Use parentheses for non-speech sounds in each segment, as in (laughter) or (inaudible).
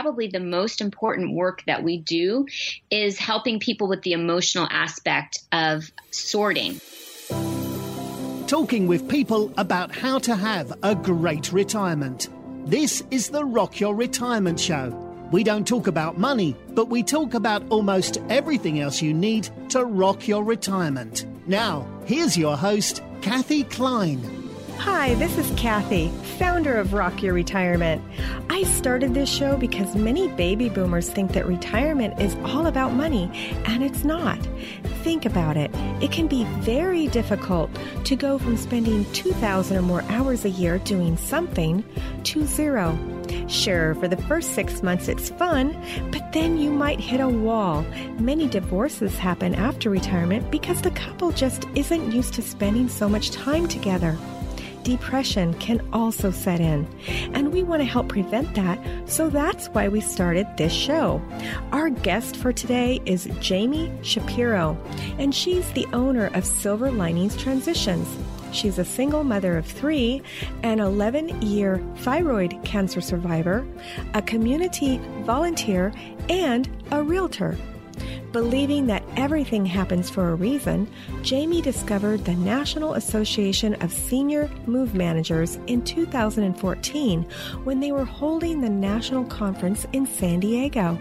probably the most important work that we do is helping people with the emotional aspect of sorting. Talking with people about how to have a great retirement. This is the Rock Your Retirement Show. We don't talk about money, but we talk about almost everything else you need to rock your retirement. Now, here's your host, Kathy Klein. Hi, this is Kathy, founder of Rock Your Retirement. I started this show because many baby boomers think that retirement is all about money, and it's not. Think about it. It can be very difficult to go from spending 2,000 or more hours a year doing something to zero. Sure, for the first six months it's fun, but then you might hit a wall. Many divorces happen after retirement because the couple just isn't used to spending so much time together depression can also set in. And we want to help prevent that, so that's why we started this show. Our guest for today is Jamie Shapiro, and she's the owner of Silver Linings Transitions. She's a single mother of three, an 11 year thyroid cancer survivor, a community volunteer, and a realtor. Believing that everything happens for a reason, Jamie discovered the National Association of Senior Move Managers in 2014 when they were holding the national conference in San Diego.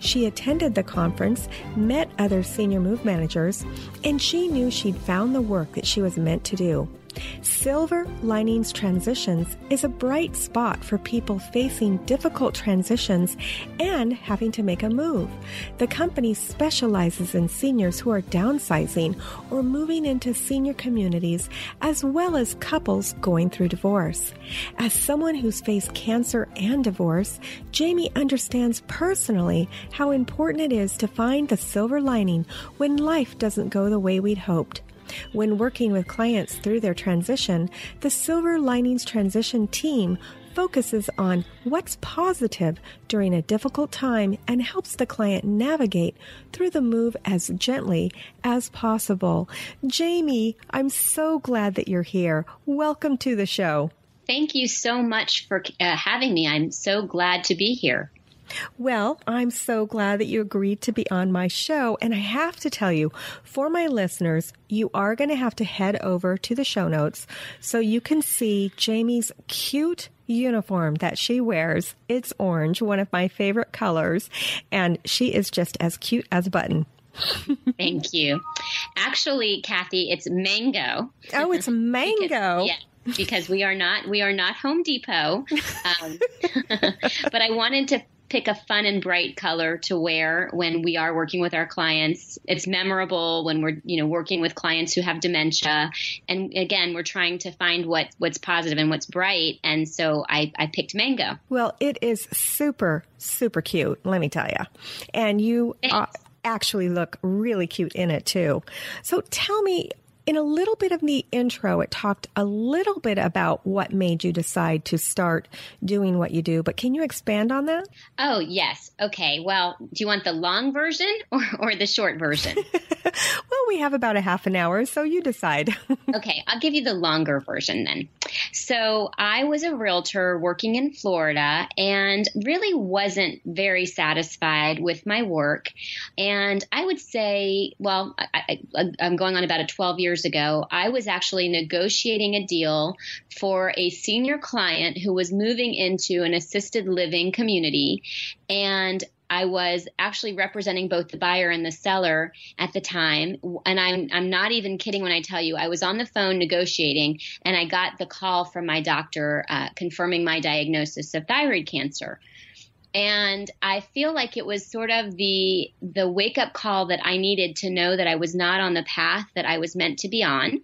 She attended the conference, met other senior move managers, and she knew she'd found the work that she was meant to do. Silver Linings Transitions is a bright spot for people facing difficult transitions and having to make a move. The company specializes in seniors who are downsizing or moving into senior communities, as well as couples going through divorce. As someone who's faced cancer and divorce, Jamie understands personally how important it is to find the silver lining when life doesn't go the way we'd hoped. When working with clients through their transition, the Silver Linings Transition team focuses on what's positive during a difficult time and helps the client navigate through the move as gently as possible. Jamie, I'm so glad that you're here. Welcome to the show. Thank you so much for uh, having me. I'm so glad to be here. Well, I'm so glad that you agreed to be on my show. And I have to tell you, for my listeners, you are going to have to head over to the show notes so you can see Jamie's cute uniform that she wears. It's orange, one of my favorite colors, and she is just as cute as a button. (laughs) Thank you. Actually, Kathy, it's mango. Oh, it's (laughs) mango. because, yeah, because we are not we are not Home Depot. Um, (laughs) but I wanted to pick a fun and bright color to wear when we are working with our clients. It's memorable when we're, you know, working with clients who have dementia. And again, we're trying to find what what's positive and what's bright. And so I, I picked mango. Well, it is super, super cute, let me tell you. And you uh, actually look really cute in it too. So tell me, in a little bit of the intro, it talked a little bit about what made you decide to start doing what you do, but can you expand on that? Oh, yes. Okay. Well, do you want the long version (laughs) or, or the short version? (laughs) well, we have about a half an hour, so you decide. (laughs) okay. I'll give you the longer version then. So I was a realtor working in Florida and really wasn't very satisfied with my work. And I would say, well, I, am going on about a 12 years ago, I was actually negotiating a deal for a senior client who was moving into an assisted living community. And I was actually representing both the buyer and the seller at the time. And I'm, I'm not even kidding when I tell you, I was on the phone negotiating and I got the call from my doctor uh, confirming my diagnosis of thyroid cancer. And I feel like it was sort of the the wake up call that I needed to know that I was not on the path that I was meant to be on.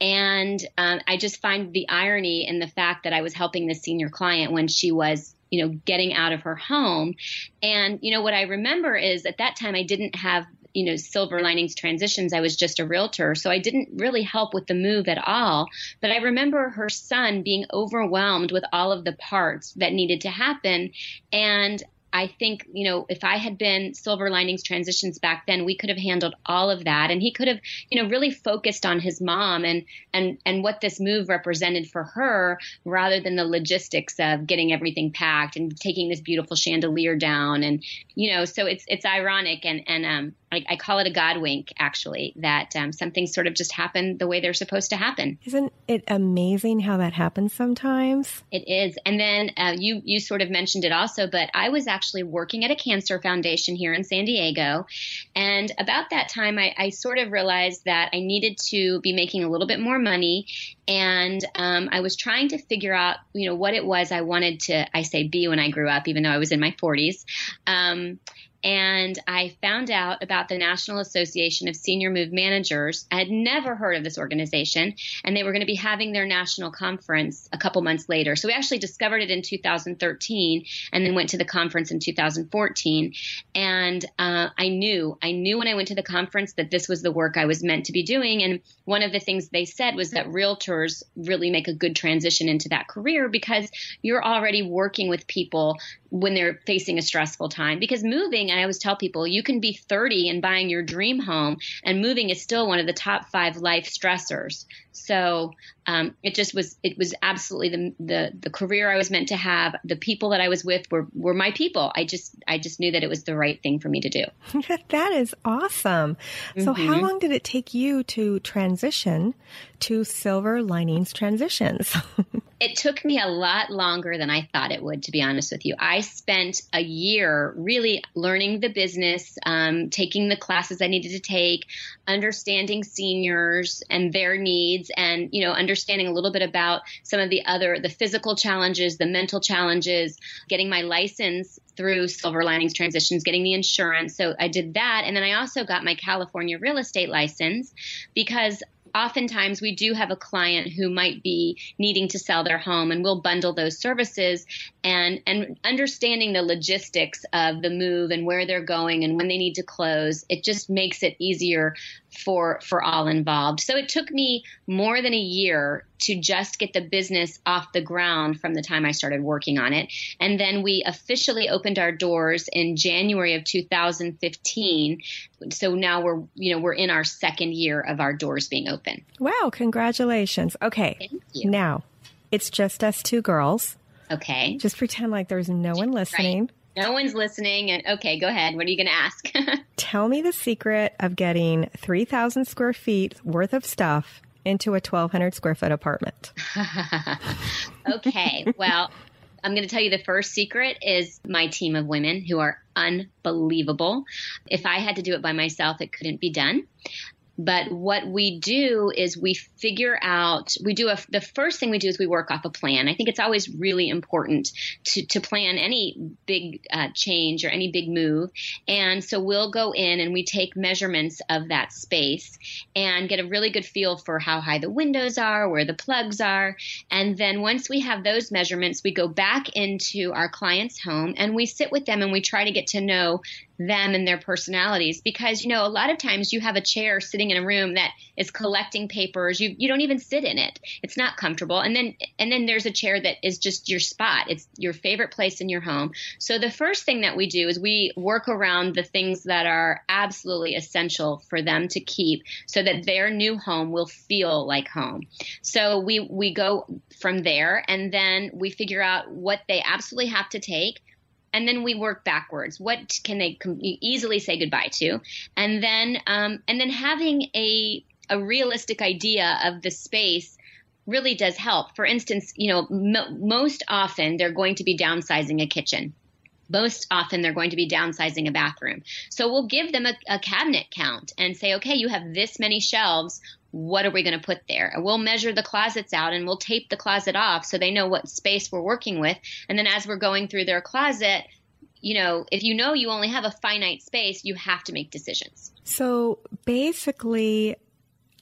And um, I just find the irony in the fact that I was helping the senior client when she was you know, getting out of her home. And, you know, what I remember is at that time I didn't have you know silver linings transitions. I was just a realtor. So i didn't really help with the move at all. But i remember her son being overwhelmed with all of the parts that needed to happen. And I think, you know, if I had been Silver Linings Transitions back then, we could have handled all of that. And he could have, you know, really focused on his mom and, and, and what this move represented for her rather than the logistics of getting everything packed and taking this beautiful chandelier down. And, you know, so it's, it's ironic. And, and, um, I, I call it a God wink, actually, that um, some things sort of just happened the way they're supposed to happen. Isn't it amazing how that happens sometimes? It is. And then uh, you you sort of mentioned it also, but I was actually working at a cancer foundation here in San Diego, and about that time, I, I sort of realized that I needed to be making a little bit more money, and um, I was trying to figure out, you know, what it was I wanted to, I say, be when I grew up, even though I was in my 40s. Um, and I found out about the National Association of Senior Move Managers. I had never heard of this organization, and they were going to be having their national conference a couple months later. So we actually discovered it in 2013, and then went to the conference in 2014. And uh, I knew, I knew when I went to the conference that this was the work I was meant to be doing. And one of the things they said was that realtors really make a good transition into that career because you're already working with people when they're facing a stressful time. Because moving, and I always tell people, you can be 30 and buying your dream home, and moving is still one of the top five life stressors. So um, it just was it was absolutely the, the the career I was meant to have. The people that I was with were were my people. I just I just knew that it was the right thing for me to do. (laughs) that is awesome. So mm-hmm. how long did it take you to transition to Silver Linings Transitions? (laughs) it took me a lot longer than I thought it would, to be honest with you. I spent a year really learning the business, um, taking the classes I needed to take, understanding seniors and their needs, and you know, understanding a little bit about some of the other the physical challenges, the mental challenges, getting my license through Silver Linings Transitions, getting the insurance. So I did that, and then I also got my California real estate license because oftentimes we do have a client who might be needing to sell their home and we'll bundle those services and and understanding the logistics of the move and where they're going and when they need to close it just makes it easier for for all involved. So it took me more than a year to just get the business off the ground from the time I started working on it. And then we officially opened our doors in January of 2015 so now we're you know we're in our second year of our doors being open. Wow congratulations. Okay now it's just us two girls. Okay. Just pretend like there's no one listening. Right. No one's listening. And okay, go ahead. What are you going to ask? (laughs) Tell me the secret of getting 3,000 square feet worth of stuff into a 1,200 square foot apartment. (laughs) okay. well, I'm going to tell you the first secret is my team of women who are unbelievable. If I had to do it by myself, it couldn't be done. But what we do is we figure out, we do a, the first thing we do is we work off a plan. I think it's always really important to, to plan any big uh, change or any big move. And so we'll go in and we take measurements of that space and get a really good feel for how high the windows are, where the plugs are. And then once we have those measurements, we go back into our client's home and we sit with them and we try to get to know them and their personalities. Because you know a lot of times you have a chair sitting in a room that is collecting papers. You you don't even sit in it. It's not comfortable. And then and then there's a chair that is just your spot. It's your favorite place in your home. So the first thing that we do is we work around the things that are absolutely essential for them to keep so that their new home will feel like home. So we we go from there. And then we figure out what they absolutely have to take and then we work backwards. What can they com- easily say goodbye to, and then um, and then having a a realistic idea of the space really does help. For instance, you know, most often they're going to be downsizing a kitchen. Most often they're going to be downsizing a bathroom. So we'll give them a, a cabinet count and say, okay, you have this many shelves what are we going to put there? we'll measure the closets out and we'll tape the closet off so they know what space we're working with. And then as we're going through their closet, you know, if you know you only have a finite space, you have to make decisions. So basically,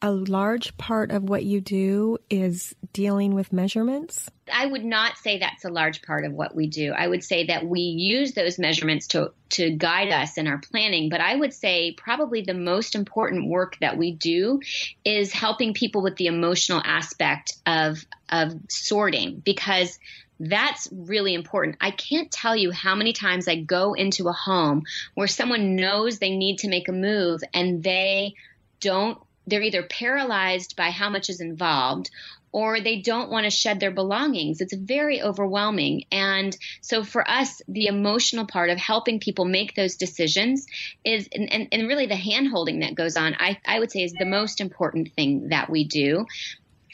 a large part of what you do is dealing with measurements? I would not say that's a large part of what we do. I would say that we use those measurements to, to guide us in our planning. But I would say probably the most important work that we do is helping people with the emotional aspect of, of sorting because That's really important. I can't tell you how many times I go into a home where someone knows they need to make a move and they don't they're either paralyzed by how much is involved or they don't want to shed their belongings. It's very overwhelming. And so for us, the emotional part of helping people make those decisions is, and, and, and really the hand holding that goes on, I, I would say is the most important thing that we do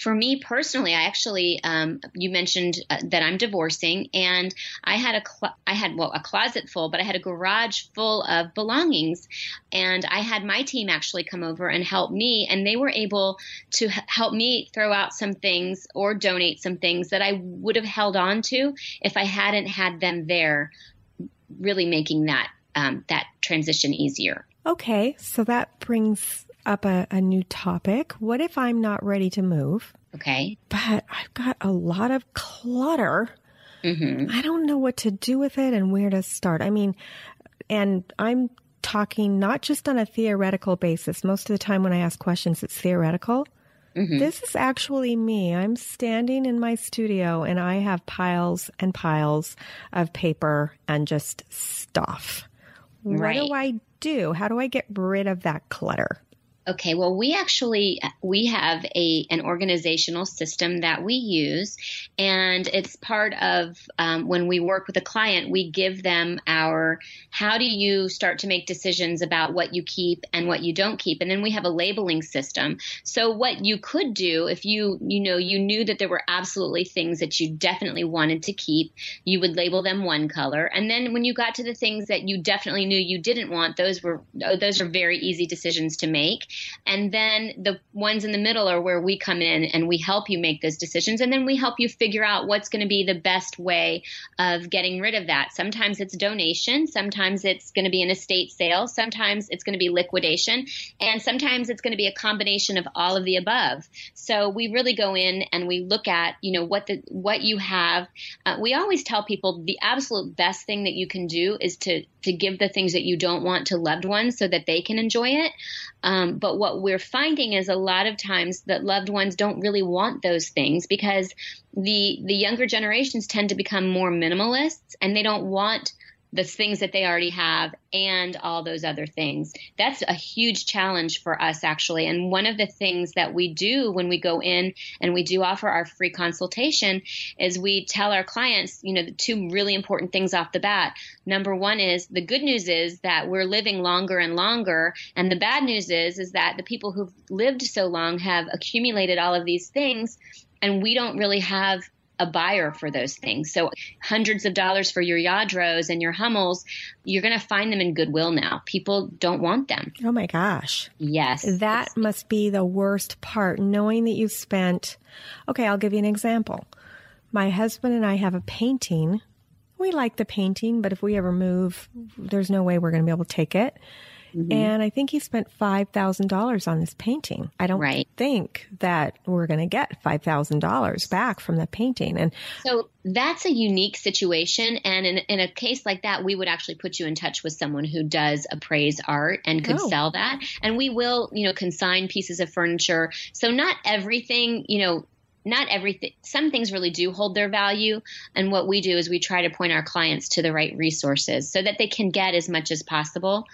for me personally, I actually, um, you mentioned uh, that I'm divorcing, and I had a, cl- I had well a closet full, but I had a garage full of belongings, and I had my team actually come over and help me, and they were able to h- help me throw out some things or donate some things that I would have held on to if I hadn't had them there, really making that um, that transition easier. Okay, so that brings up a, a new topic. What if I'm not ready to move? Okay. But I've got a lot of clutter. Mm-hmm. I don't know what to do with it and where to start. I mean, and I'm talking not just on a theoretical basis. Most of the time when I ask questions, it's theoretical. Mm-hmm. This is actually me. I'm standing in my studio and I have piles and piles of paper and just stuff. Right. What do I do? How do I get rid of that clutter? Okay, well, we actually we have a an organizational system that we use, and it's part of um, when we work with a client. We give them our how do you start to make decisions about what you keep and what you don't keep, and then we have a labeling system. So what you could do if you you know you knew that there were absolutely things that you definitely wanted to keep, you would label them one color, and then when you got to the things that you definitely knew you didn't want, those were those are very easy decisions to make. And then the ones in the middle are where we come in and we help you make those decisions. And then we help you figure out what's going to be the best way of getting rid of that. Sometimes it's donation, sometimes it's going to be an estate sale, sometimes it's going to be liquidation, and sometimes it's going to be a combination of all of the above. So we really go in and we look at, you know, what the what you have. Uh, we always tell people the absolute best thing that you can do is to to give the things that you don't want to loved ones so that they can enjoy it. Um, but what we're finding is a lot of times that loved ones don't really want those things because the the younger generations tend to become more minimalists and they don't want the things that they already have and all those other things. That's a huge challenge for us, actually. And one of the things that we do when we go in and we do offer our free consultation is we tell our clients, you know, the two really important things off the bat. Number one is the good news is that we're living longer and longer. And the bad news is, is that the people who've lived so long have accumulated all of these things and we don't really have a buyer for those things. So hundreds of dollars for your Lladros and your Hummels, you're going to find them in Goodwill now. People don't want them. Oh my gosh. Yes. That must be the worst part, knowing that you've spent. Okay, I'll give you an example. My husband and I have a painting. We like the painting, but if we ever move, there's no way we're going to be able to take it. Mm-hmm. And I think he spent $5,000 on this painting. I don't right. think that we're going to get $5,000 back from the painting. And so that's a unique situation. And in, in, a case like that, we would actually put you in touch with someone who does appraise art and could oh. sell that. And we will, you know, consign pieces of furniture. So not everything, you know, not everything some things really do hold their value and what we do is we try to point our clients to the right resources so that they can get as much as possible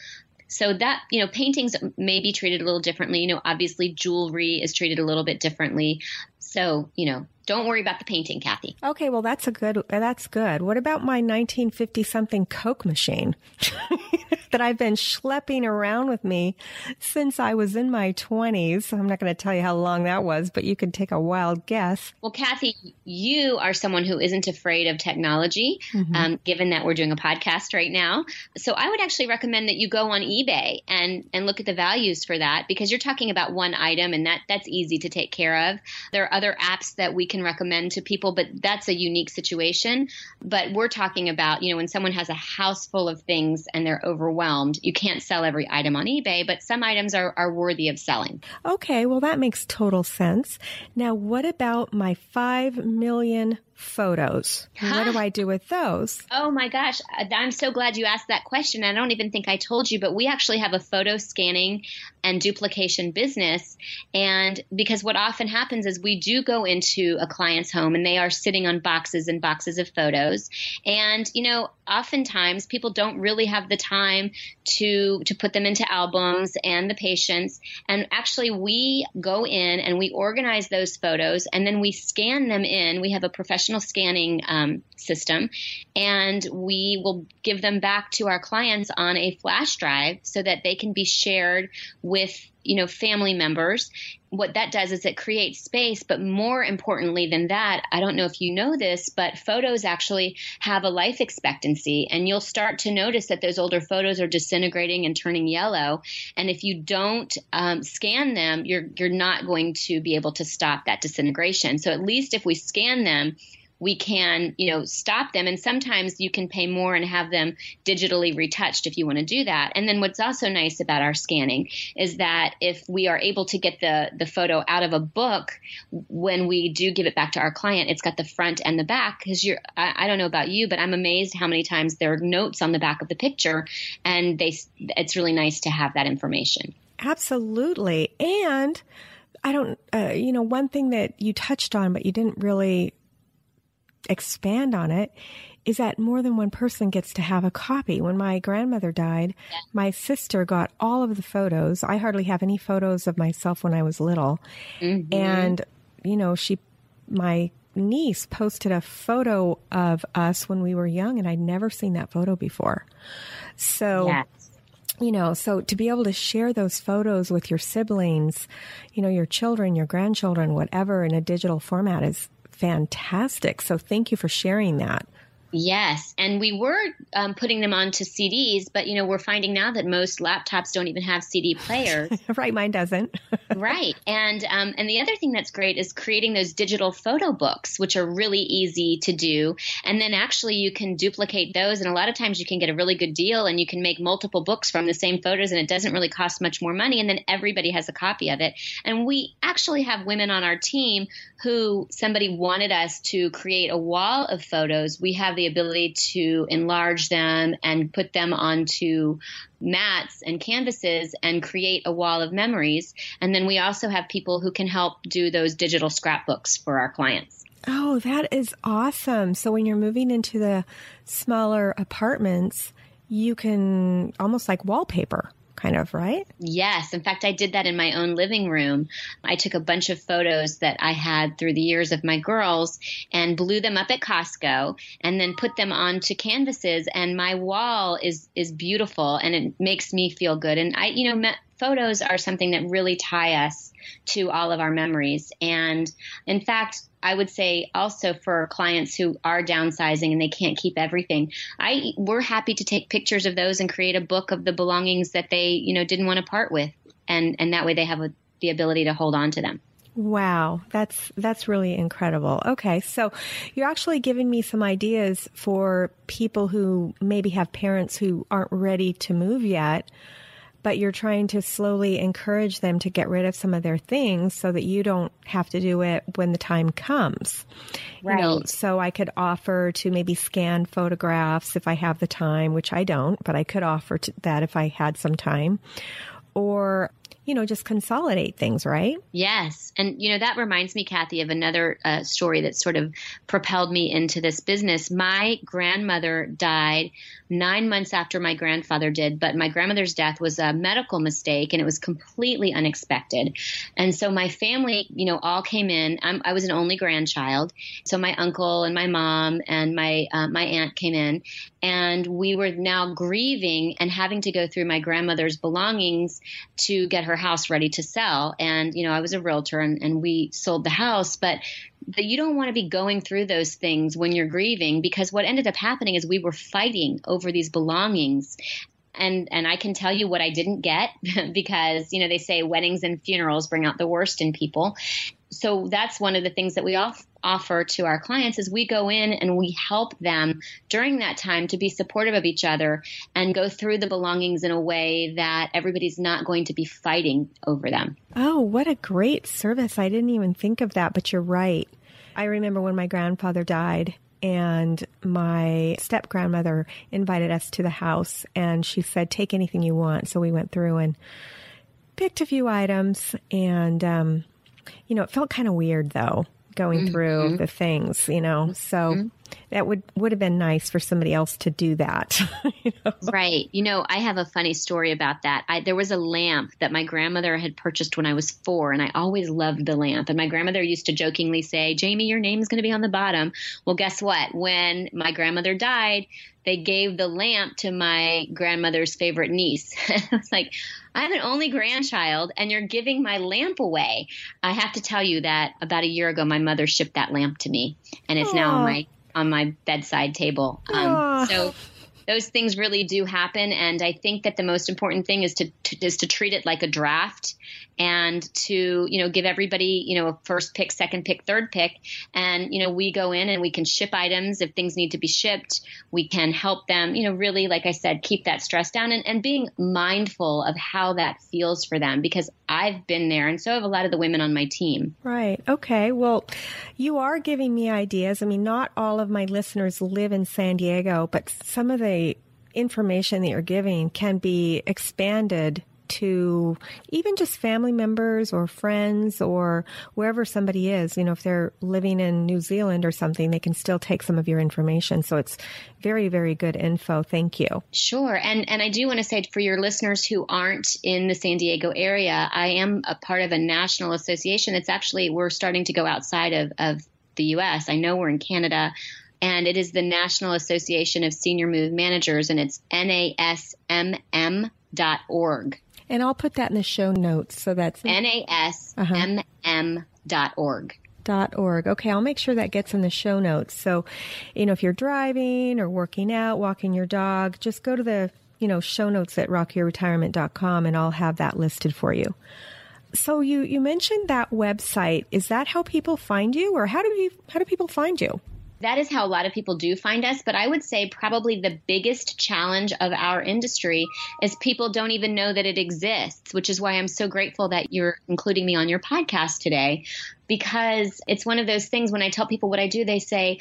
so that, you know, paintings may be treated a little differently. You know, obviously jewelry is treated a little bit differently. So, you know, don't worry about the painting, Kathy. Okay, well that's a good that's good. What about my 1950 something Coke machine (laughs) that I've been schlepping around with me since I was in my 20s? I'm not going to tell you how long that was, but you could take a wild guess. Well, Kathy, you are someone who isn't afraid of technology, mm-hmm. um, given that we're doing a podcast right now. So I would actually recommend that you go on eBay and and look at the values for that because you're talking about one item and that that's easy to take care of. There are other apps that we can can recommend to people, but that's a unique situation. But we're talking about, you know, when someone has a house full of things and they're overwhelmed, you can't sell every item on eBay, but some items are, are worthy of selling. Okay, well, that makes total sense. Now, what about my 5 million photos. What do I do with those? Oh my gosh. Uh, I'm so glad you asked that question. I don't even think I told you, but we actually have a photo scanning and duplication business. And because what often happens is we do go into a client's home and they are sitting on boxes and boxes of photos. And, you know, oftentimes people don't really have the time to to put them into albums and the patience and actually we go in and we organize those photos and then we scan them in we have a professional scanning um, system and we will give them back to our clients on a flash drive so that they can be shared with you know family members. What that does is it creates space but more importantly than that i don't know if you know this but photos actually have a life expectancy and you'll start to notice that those older photos are disintegrating and turning yellow. And if you don't um, scan them you're you're not going to be able to stop that disintegration. So at least if we scan them we can, you know, stop them. And sometimes you can pay more and have them digitally retouched if you want to do that. And then what's also nice about our scanning is that if we are able to get the, the photo out of a book, when we do give it back to our client, it's got the front and the back because you're, I, I don't know about you, but I'm amazed how many times there are notes on the back of the picture and they, it's really nice to have that information. Absolutely. And I don't, uh, you know, one thing that you touched on, but you didn't really expand on it is that more than one person gets to have a copy. When my grandmother died, my sister got all of the photos. I hardly have any photos of myself when I was little. Mm-hmm. And, you know, she, my niece posted a photo of us when we were young, and I'd never seen that photo before. So, yes. you know, so to be able to share those photos with your siblings, you know, your children, your grandchildren, whatever, in a digital format is fantastic. So thank you for sharing that. Yes, and we were um, putting them onto CDs, but you know we're finding now that most laptops don't even have CD players. (laughs) right, mine doesn't. (laughs) right, and um, and the other thing that's great is creating those digital photo books, which are really easy to do, and then actually you can duplicate those, and a lot of times you can get a really good deal, and you can make multiple books from the same photos, and it doesn't really cost much more money, and then everybody has a copy of it. And we actually have women on our team who somebody wanted us to create a wall of photos. We have the ability to enlarge them and put them onto mats and canvases and create a wall of memories. And then we also have people who can help do those digital scrapbooks for our clients. Oh, that is awesome. So when you're moving into the smaller apartments, you can almost like wallpaper kind of, right? Yes. In fact, I did that in my own living room. I took a bunch of photos that I had through the years of my girls and blew them up at Costco and then put them onto canvases and my wall is is beautiful and it makes me feel good. And I, you know, photos are something that really tie us to all of our memories. And in fact, I would say also for clients who are downsizing and they can't keep everything, I we're happy to take pictures of those and create a book of the belongings that they, you know, didn't want to part with. And and that way they have a, the ability to hold on to them. Wow, that's that's really incredible. Okay, so you're actually giving me some ideas for people who maybe have parents who aren't ready to move yet but you're trying to slowly encourage them to get rid of some of their things so that you don't have to do it when the time comes. Right. You know, so I could offer to maybe scan photographs if I have the time, which I don't, but I could offer that if I had some time. Or you know, just consolidate things, right? Yes. And, you know, that reminds me, Kathy, of another uh, story that sort of propelled me into this business. My grandmother died nine months after my grandfather did, but my grandmother's death was a medical mistake and it was completely unexpected. And so my family, you know, all came in. I'm, i was an only grandchild. So my uncle and my mom and my, uh, my aunt came in and we were now grieving and having to go through my grandmother's belongings to get her house ready to sell. And, you know, I was a realtor and, and we sold the house, but but you don't want to be going through those things when you're grieving because what ended up happening is we were fighting over these belongings and and I can tell you what I didn't get (laughs) because you know they say weddings and funerals bring out the worst in people. So that's one of the things that we off, offer to our clients is we go in and we help them during that time to be supportive of each other and go through the belongings in a way that everybody's not going to be fighting over them. Oh, what a great service. I didn't even think of that, but you're right. I remember when my grandfather died and my step grandmother invited us to the house and she said, take anything you want. So we went through and picked a few items and, um, you know, it felt kind of weird though going mm-hmm. through the things, you know. So mm-hmm. that would would have been nice for somebody else to do that. (laughs) you know? Right. You know, I have a funny story about that. I, there was a lamp that my grandmother had purchased when I was four, and I always loved the lamp. And my grandmother used to jokingly say, "Jamie, your name's going to be on the bottom." Well, guess what? When my grandmother died, they gave the lamp to my grandmother's favorite niece. (laughs) I was like, I have an only grandchild and you're giving my lamp away. I have to tell you that about a year ago, my mother shipped that lamp to me and it's Aww. now on my, on my bedside table. Um, so those things really do happen. And I think that the most important thing is to, to, is to treat it like a draft and to you know give everybody you know a first pick second pick third pick. And you know we go in and we can ship items. If things need to be shipped we can help them you know really like i said keep that stress down and, and being mindful of how that feels for them because i've been there and so have a lot of the women on my team. Right. Okay. Well you are giving me ideas. I mean not all of my listeners live in san diego but some of the information that you're giving can be expanded to even just family members or friends or wherever somebody is. You know, if they're living in New Zealand or something, they can still take some of your information. So it's very, very good info. Thank you. Sure. And and I do want to say for your listeners who aren't in the San Diego area, I am a part of a national association. It's actually we're starting to go outside of, of the US. I know we're in Canada and it is the National Association of Senior Move Managers, and it's nasmm.org. And I'll put that in the show notes. So that's N-A-S-M-M uh-huh. dot org. Dot org. Okay, I'll make sure that gets in the show notes. So, you know, if you're driving or working out, walking your dog, just go to the, you know, show notes at rockyourretirement.com and I'll have that listed for you. So you, you mentioned that website. Is that how people find you or how do you, how do people find you? That is how a lot of people do find us. But I would say probably the biggest challenge of our industry is people don't even know that it exists, which is why I'm so grateful that you're including me on your podcast today. Because it's one of those things when I tell people what I do, they say,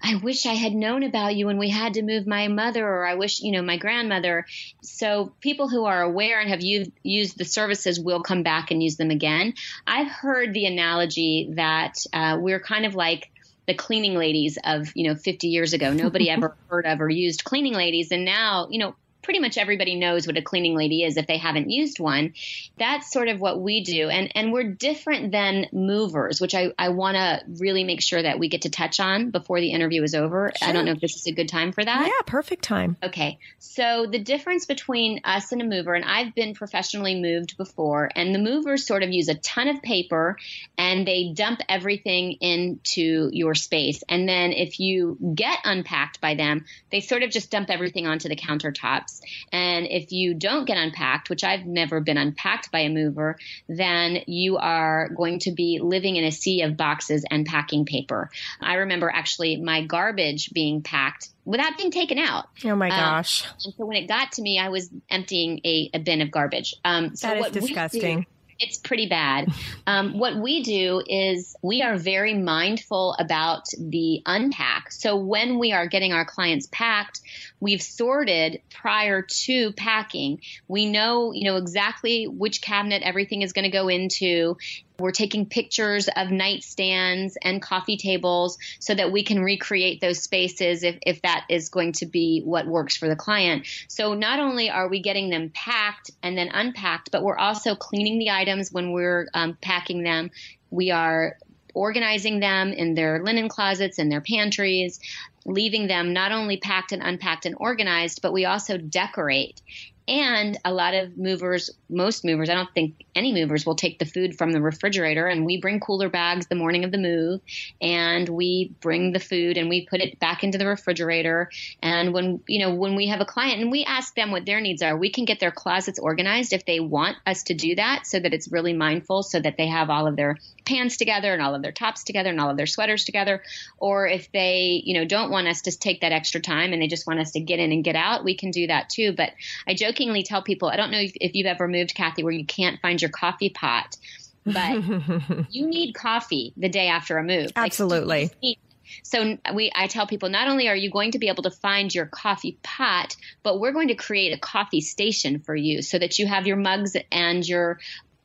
I wish I had known about you when we had to move my mother, or I wish, you know, my grandmother. So people who are aware and have used, the services will come back and use them again. I've heard the analogy that uh, we're kind of like the cleaning ladies of you know 50 years ago. Nobody (laughs) ever heard of or used cleaning ladies. And now you know pretty much everybody knows what a cleaning lady is if they haven't used one. That's sort of what we do. And, and we're different than movers, which I, I want to really make sure that we get to touch on before the interview is over. Sure. I don't know if this is a good time for that. Yeah, perfect time. Okay. So the difference between us and a mover, and I've been professionally moved before, and the movers sort of use a ton of paper and they dump everything into your space. And then if you get unpacked by them, they sort of just dump everything onto the countertops. And if you don't get unpacked, which I've never been unpacked by a mover, then you are going to be living in a sea of boxes and packing paper. I remember actually my garbage being packed without being taken out. Oh my um, gosh. Um, and so when it got to me, I was emptying a, a bin of garbage. Um, so that is disgusting. It's pretty bad. (laughs) Um, what we do is we are very mindful about the unpack. So when we are getting our clients packed, we've sorted prior to packing. We know, you know, exactly which cabinet everything is going to go into. We're taking pictures of nightstands and coffee tables so that we can recreate those spaces if, if that is going to be what works for the client. So not only are we getting them packed and then unpacked, but we're also cleaning the items when we're um, packing them. We are organizing them in their linen closets and their pantries, leaving them not only packed and unpacked and organized, but we also decorate. And a lot of movers, most movers, I don't think any movers will take the food from the refrigerator and we bring cooler bags the morning of the move and we bring the food and we put it back into the refrigerator. And when, you know, when we have a client and we ask them what their needs are, we can get their closets organized if they want us to do that so that it's really mindful so that they have all of their pants together and all of their tops together and all of their sweaters together. Or if they, you know, don't want us to take that extra time and they just want us to get in and get out, we can do that too. But I joke jokingly tell people, I don't know if, if you've ever moved, Kathy, where you can't find your coffee pot. but (laughs) you need coffee the day after a move. Absolutely. Like, so we I tell people not only are you going to be able to find your coffee pot, but we're going to create a coffee station for you so that you have your mugs and your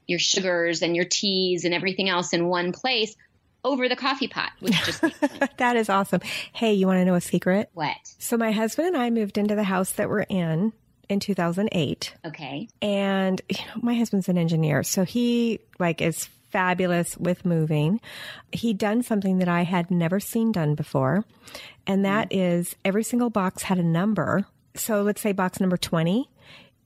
your sugars and your teas and everything else in one place over the coffee pot, which just (laughs) that is awesome. Hey, you want to know a secret? What? So my husband and I moved into the house that we're in in 2008. Okay. And you know, my husband's an engineer, so he like is fabulous with moving. He'd done something that I had never seen done before, and that mm. is every single box had a number. So let's say box number 20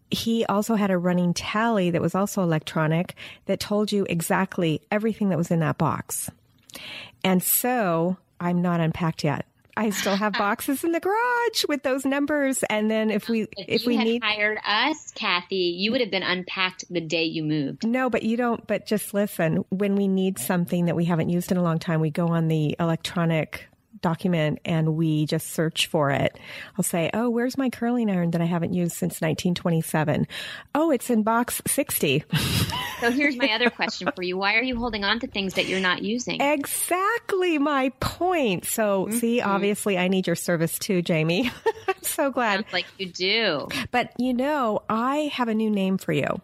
he also had a running tally that was also electronic that told you exactly everything that was in that box. And so I'm not unpacked yet. I still have (laughs) boxes in the garage with those numbers. And then if we if, if we need hired us, Kathy, you would have been unpacked the day you moved. No, but you don't. But just listen. When we need something that we haven't used in a long time, we go on the electronic document and we just search for it. I'll say, Oh, where's my curling iron that I haven't used since 1927? Oh, it's in box 60. so here's my other question for you. Why are you holding on to things that you're not using? Exactly my point. So mm-hmm. see, obviously I need your service too, Jamie. (laughs) I'm so glad. Sounds like you do. But you know, I have a new name for you.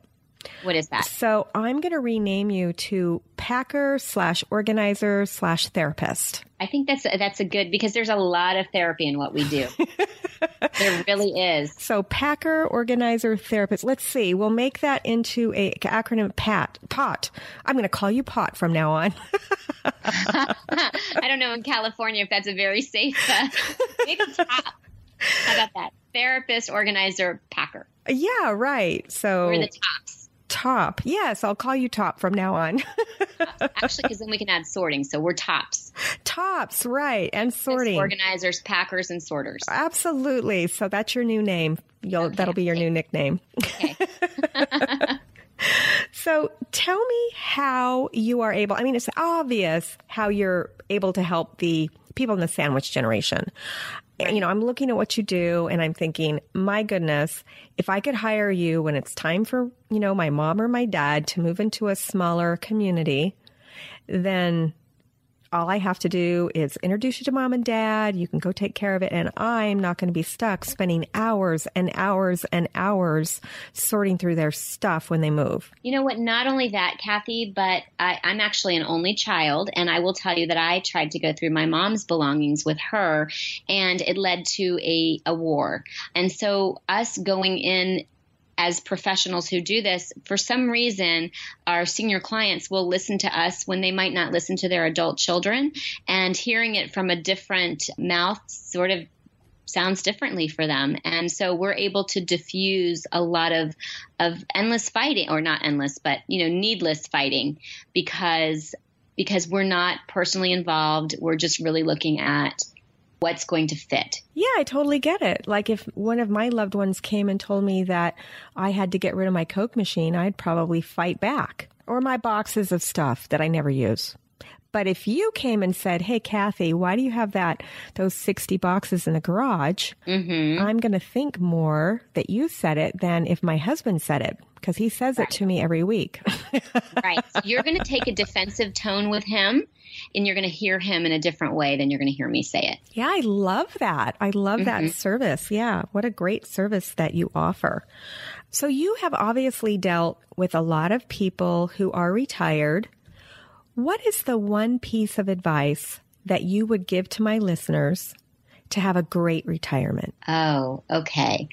What is that? So I'm going to rename you to Packer slash organizer slash therapist. I think that's a, that's a good because there's a lot of therapy in what we do. (laughs) there really is. So Packer organizer therapist. Let's see. We'll make that into a acronym PAT. POT. I'm going to call you POT from now on. (laughs) I don't know in California if that's a very safe. Uh, (laughs) maybe top. How about that? Therapist, organizer, Packer. Yeah, right. So we're the tops. Top. Yes, I'll call you Top from now on. (laughs) Actually, because then we can add sorting. So we're tops. Tops, right. And sorting. organizers, packers, and sorters. Absolutely. So that's your new name. You'll, okay. That'll be your new nickname. Okay. (laughs) (laughs) so tell me how you are able, I mean, it's obvious how you're able to help the people in the sandwich generation you know, I'm looking at what you do and I'm thinking, my goodness, if I could hire you when it's time for, you know, my mom or my dad to move into a smaller community, then all I have to do is introduce you to mom and dad. You can go take care of it. And I'm not going to be stuck spending hours and hours and hours sorting through their stuff when they move. You know what? Not only that, Kathy, but I, I'm actually an only child. And I will tell you that I tried to go through my mom's belongings with her and it led to a, a war. And so us going in as professionals who do this, for some reason, our senior clients will listen to us when they might not listen to their adult children. And hearing it from a different mouth sort of sounds differently for them. And so we're able to diffuse a lot of of endless fighting or not endless, but you know, needless fighting because because we're not personally involved. We're just really looking at what's going to fit. Yeah, I totally get it. Like if one of my loved ones came and told me that I had to get rid of my Coke machine, I'd probably fight back. Or my boxes of stuff that I never use. But if you came and said, "Hey, Kathy, why do you have that those sixty boxes in the garage?" Mm-hmm. I'm going to think more that you said it than if my husband said it because he says right. it to me every week. (laughs) right. So you're going to take a defensive tone with him, and you're going to hear him in a different way than you're going to hear me say it. Yeah, I love that. I love mm-hmm. that service. Yeah, what a great service that you offer. So you have obviously dealt with a lot of people who are retired. What is the one piece of advice that you would give to my listeners to have a great retirement? Oh, okay.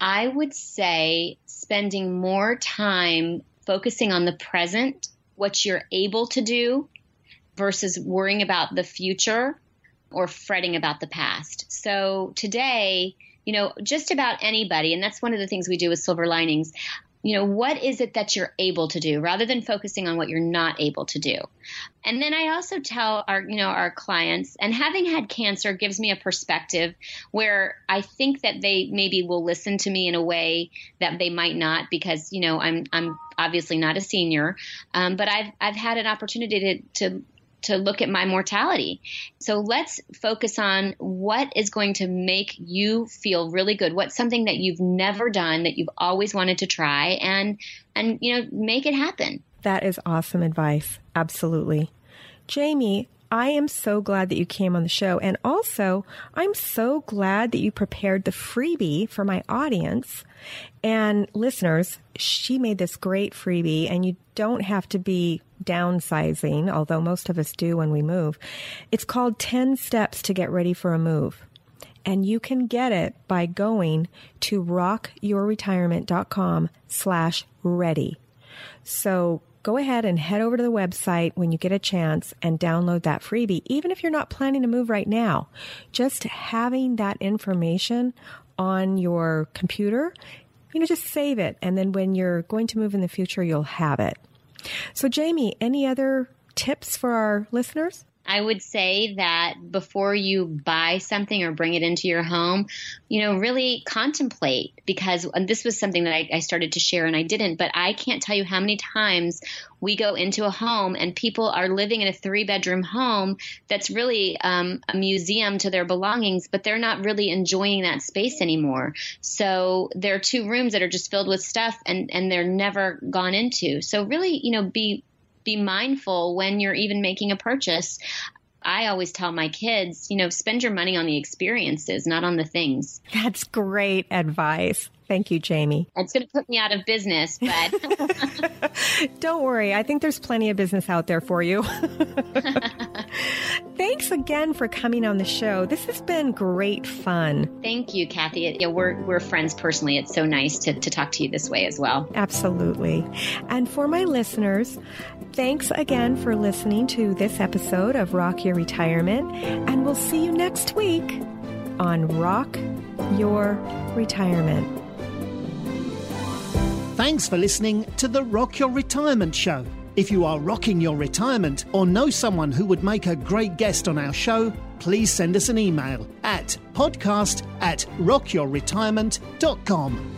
I would say spending more time focusing on the present, what you're able to do, versus worrying about the future or fretting about the past. So today, you know, just about anybody, and that's one of the things we do with Silver Linings. You know, what is it that you're able to do rather than focusing on what you're not able to do? And then I also tell our, you know, our clients, and having had cancer gives me a perspective where I think that they maybe will listen to me in a way that they might not because, you know, I'm, I'm obviously not a senior, um, but I've, I've had an opportunity to, to to look at my mortality. So let's focus on what is going to make you feel really good. What's something that you've never done that you've always wanted to try and and you know make it happen. That is awesome advice. Absolutely. Jamie, I am so glad that you came on the show. And also, I'm so glad that you prepared the freebie for my audience and listeners. She made this great freebie, and you don't have to be downsizing, although most of us do when we move. It's called 10 Steps to Get Ready for a Move. And you can get it by going to rockyourretirement.com slash ready. So go ahead and head over to the website when you get a chance and download that freebie, even if you're not planning to move right now. Just having that information on your computer, you know, just save it. And then when you're going to move in the future, you'll have it. So, Jamie, any other tips for our listeners? I would say that before you buy something or bring it into your home, you know, really contemplate because this was something that I, I, started to share and I didn't, but I can't tell you how many times we go into a home and people are living in a three bedroom home that's really um, a museum to their belongings, but they're not really enjoying that space anymore. So there are two rooms that are just filled with stuff and, and they're never gone into. So really, you know, be be mindful when you're even making a purchase. I always tell my kids, you know, spend your money on the experiences, not on the things. That's great advice. Thank you, Jamie. It's going to put me out of business, but (laughs) don't worry. I think there's plenty of business out there for you. (laughs) Thanks again for coming on the show. This has been great fun. Thank you, Kathy. Yeah, we're, we're friends personally. It's so nice to, to talk to you this way as well. Absolutely. And for my listeners, thanks again for listening to this episode of Rock Your Retirement. And we'll see you next week on Rock Your Retirement. Thanks for listening to the Rock Your Retirement Show. If you are rocking your retirement or know someone who would make a great guest on our show, please send us an email at podcast at rockyourretirement.com.